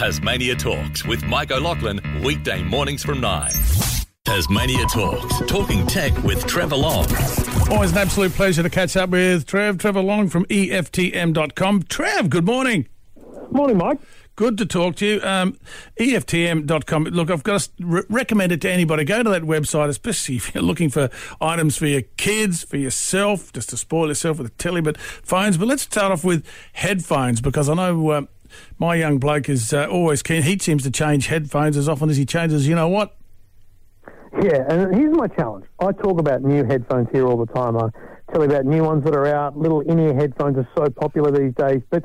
Tasmania Talks with Mike O'Loughlin, weekday mornings from 9. Tasmania Talks, talking tech with Trevor Long. Always an absolute pleasure to catch up with Trev. Trevor Long from EFTM.com. Trev, good morning. Morning, Mike. Good to talk to you. Um, EFTM.com. Look, I've got to re- recommend it to anybody. Go to that website, especially if you're looking for items for your kids, for yourself, just to spoil yourself with a telly, but phones. But let's start off with headphones because I know uh, my young bloke is uh, always keen. He seems to change headphones as often as he changes, you know what? Yeah, and here's my challenge. I talk about new headphones here all the time. I tell you about new ones that are out. Little in-ear headphones are so popular these days. But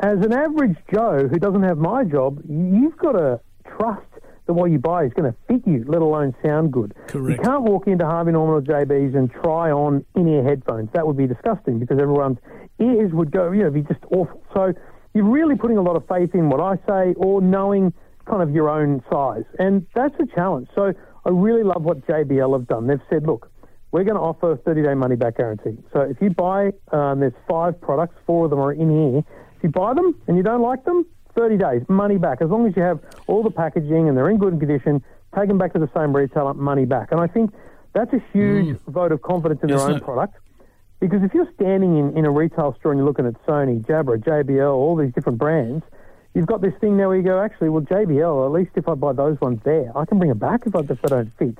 as an average Joe who doesn't have my job, you've got to trust that what you buy is going to fit you, let alone sound good. Correct. You can't walk into Harvey Norman or JB's and try on in-ear headphones. That would be disgusting because everyone's ears would go, you know, be just awful. So you're really putting a lot of faith in what I say or knowing kind of your own size. And that's a challenge. So I really love what JBL have done. They've said, look, we're going to offer a 30 day money back guarantee. So if you buy, um, there's five products, four of them are in here. If you buy them and you don't like them, 30 days, money back. As long as you have all the packaging and they're in good condition, take them back to the same retailer, money back. And I think that's a huge vote of confidence in Yes, their own sir. product. Because if you're standing in, in a retail store and you're looking at Sony, Jabra, JBL, all these different brands, you've got this thing now where you go, actually, well, JBL, at least if I buy those ones there, I can bring them back if, I, if they don't fit.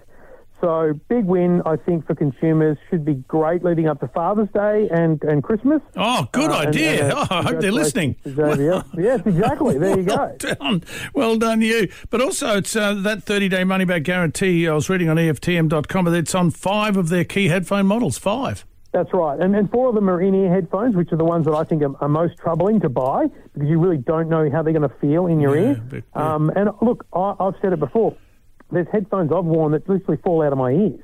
So big win, I think, for consumers. Should be great leading up to Father's Day and, and Christmas. Oh, good Uh, idea. and, uh, oh, I hope they're listening. JBL. yes, exactly. There you go. Well done. Well done, you. But also, it's uh, that 30 day money back guarantee. I was reading on EFTM.com, but it's on five of their key headphone models. Five. That's right. And, and four of them are in-ear headphones, which are the ones that I think are, are most troubling to buy because you really don't know how they're going to feel in your Yeah, ear. but- yeah. Um, and look, I, I've said it before. There's headphones I've worn that literally fall out of my ears.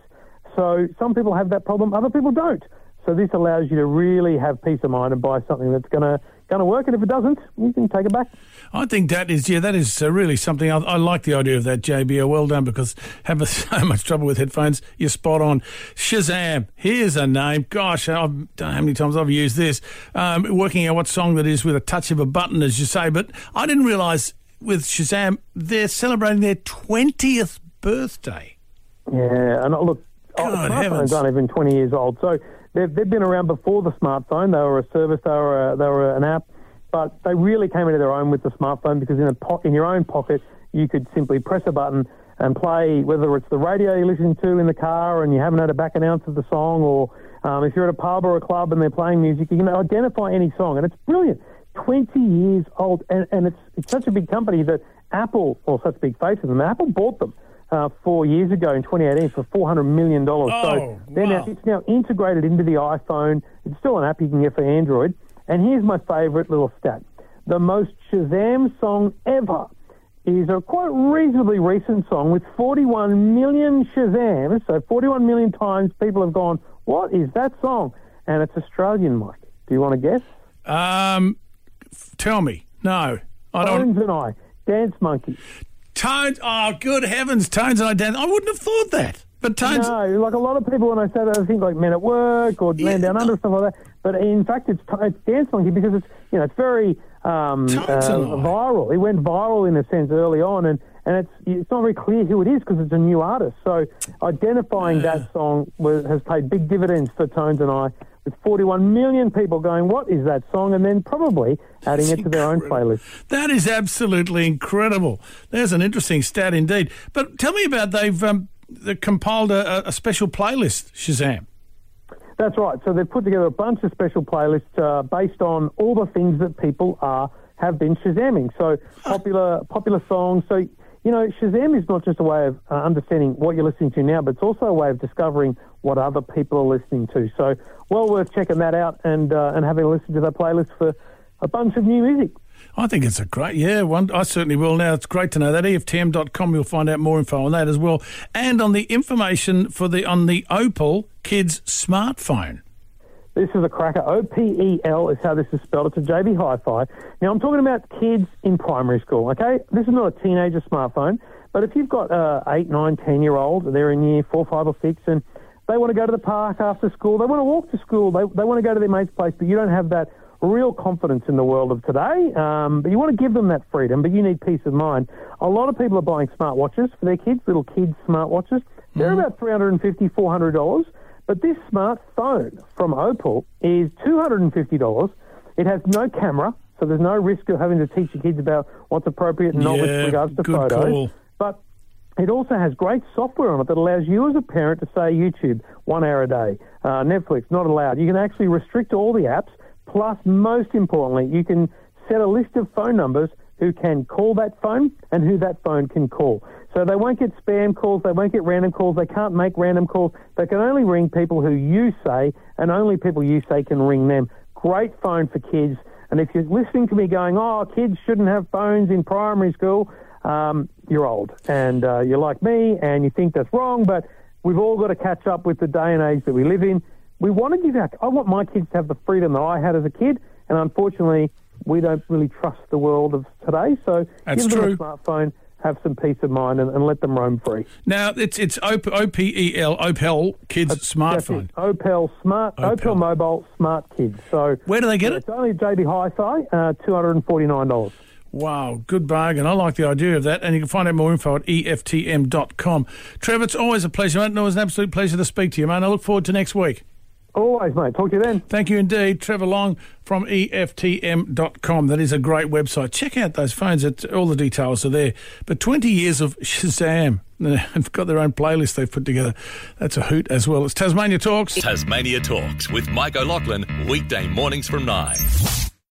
So some people have that problem, other people don't. So this allows you to really have peace of mind and buy something that's going to going to work. And if it doesn't, you can take it back. I think that is, yeah, that is uh, really something. I, I like the idea of that, JBL. Well done, because having so much trouble with headphones, you're spot on. Shazam, here's a name. Gosh, I don't know how many times I've used this. Um, working out what song that is with a touch of a button, as you say. But I didn't realise with Shazam, they're celebrating their 20th birthday. Yeah, and uh, look, oh, God smartphones heavens. aren't even 20 years old, so they've, they've been around before the smartphone. They were a service, they were a, they were an app, but they really came into their own with the smartphone because in a po- in your own pocket you could simply press a button and play whether it's the radio you're listening to in the car and you haven't had a back announce of the song, or um, if you're at a pub or a club and they're playing music, you can identify any song, and it's brilliant. 20 years old, and, and it's it's such a big company that Apple, or such big face of them, Apple bought them uh, four years ago in 2018 for 400 million dollars. Oh, so now, wow. it's now integrated into the iPhone. It's still an app you can get for Android. And here's my favourite little stat: the most Shazam song ever is a quite reasonably recent song with 41 million Shazams. So 41 million times people have gone, "What is that song?" And it's Australian, Mike. Do you want to guess? Um, tell me. No, I don't. Tones and I, Dance Monkey. Tones. Oh, good heavens, Tones and I dance. I wouldn't have thought that. But Tones. No, like a lot of people when I say that, I think like Men at Work or Yeah, Man Down Under stuff like that. But in fact, it's it's Dance Monkey because it's you know it's very um, uh, Tones and I. viral. It went viral in a sense early on, and and it's it's not very clear who it is because it's a new artist. So identifying that song was, has paid big dividends for Tones and I. With 41 million people going, what is that song? And then probably adding it to their own playlist. That is absolutely incredible. There's an interesting stat indeed. But tell me about they've um, they compiled a, a special playlist, Shazam. That's right. So they've put together a bunch of special playlists uh, based on all the things that people are have been shazamming. So popular popular songs. So you know, Shazam is not just a way of uh, understanding what you're listening to now, but it's also a way of discovering what other people are listening to. So well worth checking that out and uh, and having a listen to that playlist for a bunch of new music. I think it's a great, yeah, one, I certainly will now. It's great to know that. EFTM.com, you'll find out more info on that as well. And on the information for the on the Opel Kids smartphone. This is a cracker. O P E L is how this is spelled. It's a JB Hi-Fi. Now I'm talking about kids in primary school. Okay, this is not a teenager smartphone, but if you've got uh, eight, nine, ten year old, they're in year four, five, or six, and they want to go to the park after school. They want to walk to school. They they want to go to their mate's place, but you don't have that real confidence in the world of today. Um, but you want to give them that freedom, but you need peace of mind. A lot of people are buying smartwatches for their kids, little kids smartwatches. They're Mm-hmm. about $350, $400. But this smartphone from Opel is $250. It has no camera, so there's no risk of having to teach your kids about what's appropriate and not with Yeah, regards to good photos. call. But it also has great software on it that allows you as a parent to say YouTube one hour a day, uh, Netflix not allowed. You can actually restrict all the apps. Plus, most importantly, you can set a list of phone numbers who can call that phone and who that phone can call. So they won't get spam calls, they won't get random calls, they can't make random calls. They can only ring people who you say, and only people you say can ring them. Great phone for kids. And if you're listening to me going, oh, kids shouldn't have phones in primary school, um, you're old and uh, you're like me and you think that's wrong, but we've all got to catch up with the day and age that we live in. We want to give our, I want my kids to have the freedom that I had as a kid, and unfortunately, we don't really trust the world of today. So That's give them true. a smartphone, have some peace of mind, and, and let them roam free. Now it's it's O P E L Opel Kids That's smartphone. it. Opel Smart, Opel. Opel. Mobile Smart Kids. So Where do they get it? it's only JB Hi-Fi, uh, two hundred and forty-nine dollars. Wow, good bargain. I like the idea of that. And you can find out more info at EFTM.com. Trevor, it's always a pleasure, mate. and It was an absolute pleasure to speak to you, mate. I look forward to next week. Always, mate. Talk to you then. Thank you indeed, Trevor Long from EFTM.com. That is a great website. Check out those phones. It's, all the details are there. But 20 years of Shazam. They've got their own playlist they've put together. That's a hoot as well. It's Tasmania Talks. Tasmania Talks with Mike O'Loughlin, weekday mornings from 9.